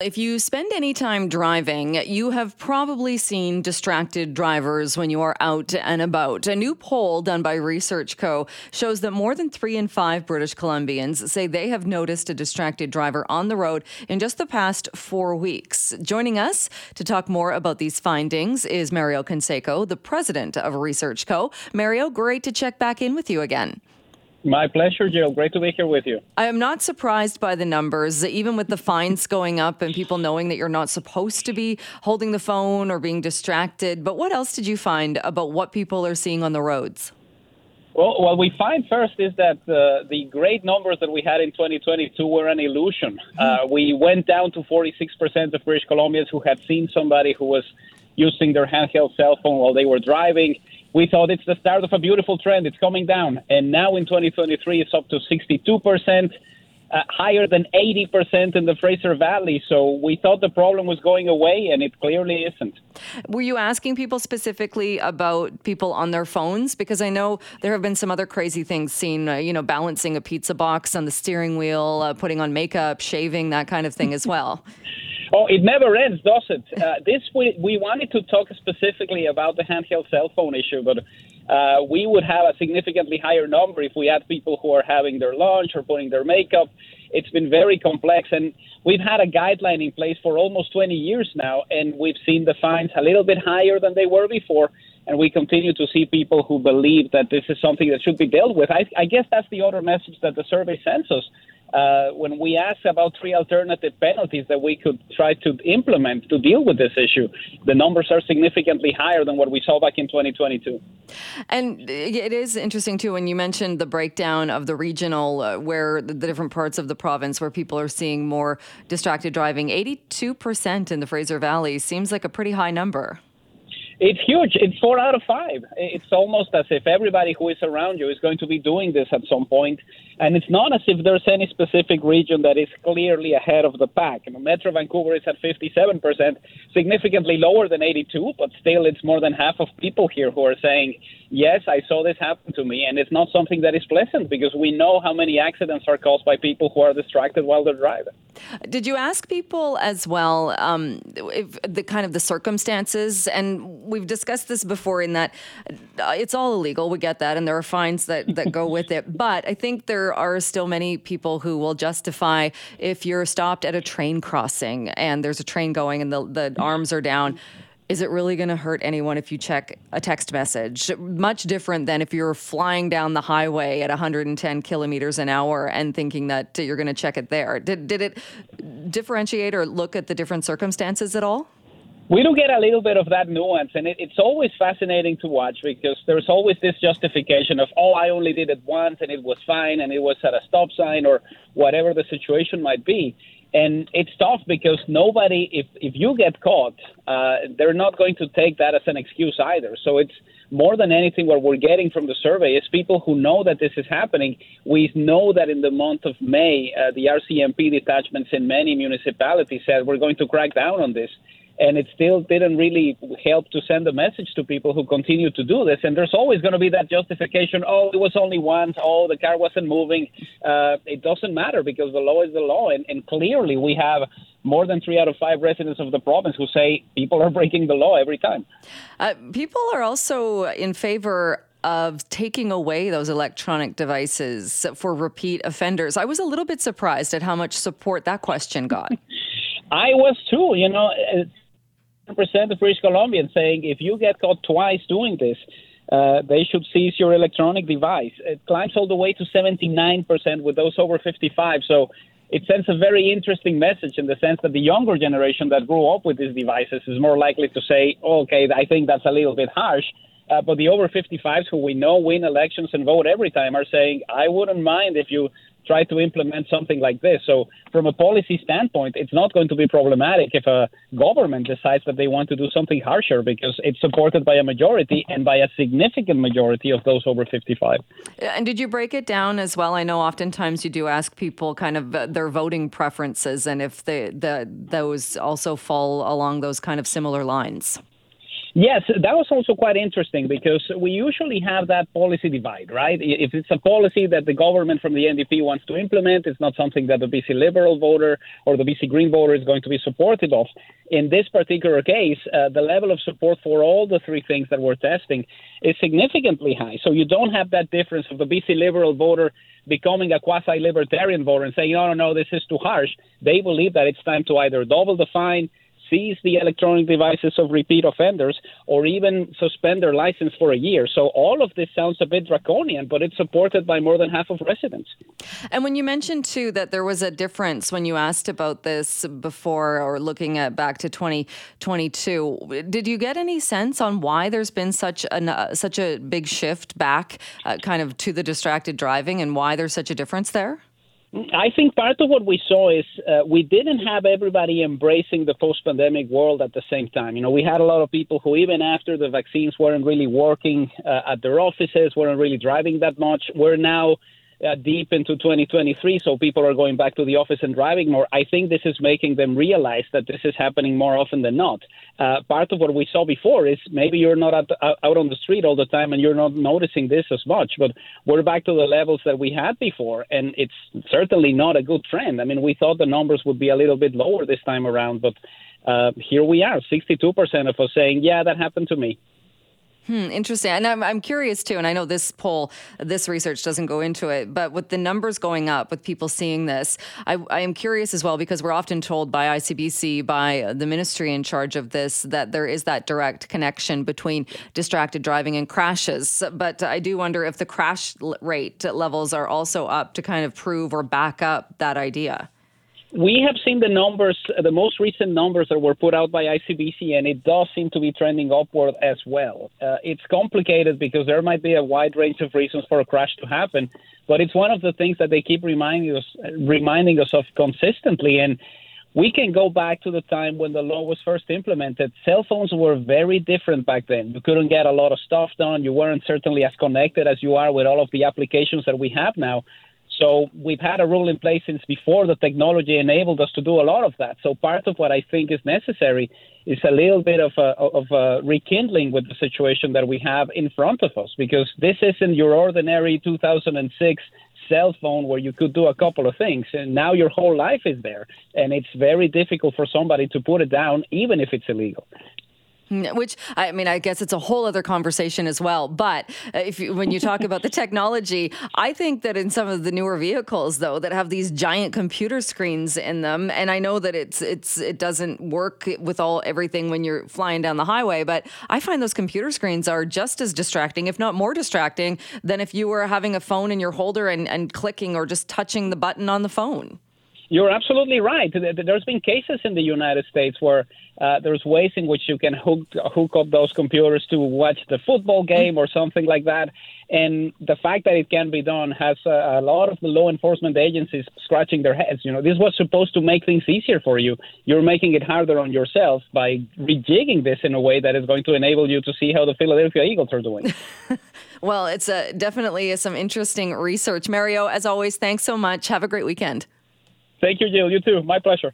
If you spend any time driving, you have probably seen distracted drivers when you are out and about. A new poll done by Research Co. shows that more than three in five British Columbians say they have noticed a distracted driver on the road in just the past four weeks. Joining us to talk more about these findings is Mario Canseco, the president of Research Co. Mario, great to check back in with you again. My pleasure, Jill. Great to be here with you. I am not surprised by the numbers, even with the fines going up and people knowing that you're not supposed to be holding the phone or being distracted. But what else did you find about what people are seeing on the roads? Well, what we find first is that uh, the great numbers that we had in 2022 were an illusion. Hmm. Uh, we went down to 46% of British Columbians who had seen somebody who was using their handheld cell phone while they were driving we thought it's the start of a beautiful trend. It's coming down. And now in 2023, it's up to 62%, uh, higher than 80% in the Fraser Valley. So we thought the problem was going away, and it clearly isn't. Were you asking people specifically about people on their phones? Because I know there have been some other crazy things seen, uh, you know, balancing a pizza box on the steering wheel, uh, putting on makeup, shaving, that kind of thing as well. Oh, it never ends, does it? Uh, this we, we wanted to talk specifically about the handheld cell phone issue, but uh, we would have a significantly higher number if we had people who are having their lunch or putting their makeup. It's been very complex, and we've had a guideline in place for almost 20 years now, and we've seen the fines a little bit higher than they were before. And we continue to see people who believe that this is something that should be dealt with. I, I guess that's the other message that the survey sends us uh, when we asked about three alternative penalties that we could try to implement to deal with this issue, the numbers are significantly higher than what we saw back in 2022. And it is interesting, too, when you mentioned the breakdown of the regional, uh, where the different parts of the province where people are seeing more distracted driving. 82% in the Fraser Valley seems like a pretty high number. It's huge. It's four out of five. It's almost as if everybody who is around you is going to be doing this at some point. And it's not as if there's any specific region that is clearly ahead of the pack. You know, Metro Vancouver is at 57%, significantly lower than 82, but still it's more than half of people here who are saying, yes, I saw this happen to me. And it's not something that is pleasant because we know how many accidents are caused by people who are distracted while they're driving. Did you ask people as well um, the kind of the circumstances? And we've discussed this before in that uh, it's all illegal. We get that, and there are fines that that go with it. But I think there are still many people who will justify if you're stopped at a train crossing and there's a train going and the the arms are down is it really going to hurt anyone if you check a text message? Much different than if you're flying down the highway at 110 kilometers an hour and thinking that you're going to check it there. Did, did it differentiate or look at the different circumstances at all? We do get a little bit of that nuance, and it, it's always fascinating to watch because there's always this justification of, oh, I only did it once and it was fine and it was at a stop sign or whatever the situation might be. And it's tough because nobody if if you get caught uh, they're not going to take that as an excuse either. So it's more than anything what we're getting from the survey is people who know that this is happening. We know that in the month of may uh, the rcmp detachments in many municipalities said we're going to crack down on this and it still didn't really help to send a message to people who continue to do this. And there's always going to be that justification: oh, it was only once. Oh, the car wasn't moving. Uh, it doesn't matter because the law is the law, and, and clearly we have more than three out of five residents of the province who say people are breaking the law every time. Uh, people are also in favor of taking away those electronic devices for repeat offenders. I was a little bit surprised at how much support that question got. I was too. You know, percent of British Columbians saying if you get caught twice doing this, uh, they should seize your electronic device. It climbs all the way to 79% with those over 55. So it sends a very interesting message in the sense that the younger generation that grew up with these devices is more likely to say, oh, okay, I think that's a little bit harsh. Uh, but the over 55s who we know win elections and vote every time are saying, I wouldn't mind if you try to implement something like this. So, from a policy standpoint, it's not going to be problematic if a government decides that they want to do something harsher because it's supported by a majority and by a significant majority of those over 55. And did you break it down as well? I know oftentimes you do ask people kind of uh, their voting preferences and if the, the those also fall along those kind of similar lines. Yes, that was also quite interesting because we usually have that policy divide, right? If it's a policy that the government from the NDP wants to implement, it's not something that the BC Liberal voter or the BC Green voter is going to be supportive of. In this particular case, uh, the level of support for all the three things that we're testing is significantly high. So you don't have that difference of the BC Liberal voter becoming a quasi libertarian voter and saying, no, no, no, this is too harsh. They believe that it's time to either double the fine seize the electronic devices of repeat offenders or even suspend their license for a year. So all of this sounds a bit draconian, but it's supported by more than half of residents. And when you mentioned too that there was a difference when you asked about this before or looking at back to 2022, did you get any sense on why there's been such a uh, such a big shift back uh, kind of to the distracted driving and why there's such a difference there? I think part of what we saw is uh, we didn't have everybody embracing the post pandemic world at the same time. You know, we had a lot of people who, even after the vaccines, weren't really working uh, at their offices, weren't really driving that much. We're now uh, deep into 2023, so people are going back to the office and driving more. I think this is making them realize that this is happening more often than not. Uh, part of what we saw before is maybe you're not out, out on the street all the time and you're not noticing this as much, but we're back to the levels that we had before, and it's certainly not a good trend. I mean, we thought the numbers would be a little bit lower this time around, but uh, here we are 62% of us saying, yeah, that happened to me. Hmm, interesting. And I'm, I'm curious too, and I know this poll, this research doesn't go into it, but with the numbers going up, with people seeing this, I, I am curious as well because we're often told by ICBC, by the ministry in charge of this, that there is that direct connection between distracted driving and crashes. But I do wonder if the crash rate levels are also up to kind of prove or back up that idea we have seen the numbers, the most recent numbers that were put out by ICBC, and it does seem to be trending upward as well. Uh, it's complicated because there might be a wide range of reasons for a crash to happen, but it's one of the things that they keep reminding us, reminding us of consistently. And we can go back to the time when the law was first implemented. Cell phones were very different back then. You couldn't get a lot of stuff done. You weren't certainly as connected as you are with all of the applications that we have now. So we've had a rule in place since before the technology enabled us to do a lot of that. So part of what I think is necessary is a little bit of a, of a rekindling with the situation that we have in front of us, because this isn't your ordinary 2006 cell phone where you could do a couple of things, and now your whole life is there, and it's very difficult for somebody to put it down, even if it's illegal. Which I mean, I guess it's a whole other conversation as well. But uh, if you, when you talk about the technology, I think that in some of the newer vehicles, though, that have these giant computer screens in them, and I know that it's it's it doesn't work with all everything when you're flying down the highway, but I find those computer screens are just as distracting, if not more distracting, than if you were having a phone in your holder and, and clicking or just touching the button on the phone. You're absolutely right. There's been cases in the United States where uh, there's ways in which you can hook hook up those computers to watch the football game or something like that. And the fact that it can be done has a, a lot of the law enforcement agencies scratching their heads. You know, this was supposed to make things easier for you. You're making it harder on yourself by rejigging this in a way that is going to enable you to see how the Philadelphia Eagles are doing. well, it's a, definitely some interesting research. Mario, as always, thanks so much. Have a great weekend. Thank you, Jill. You too. My pleasure.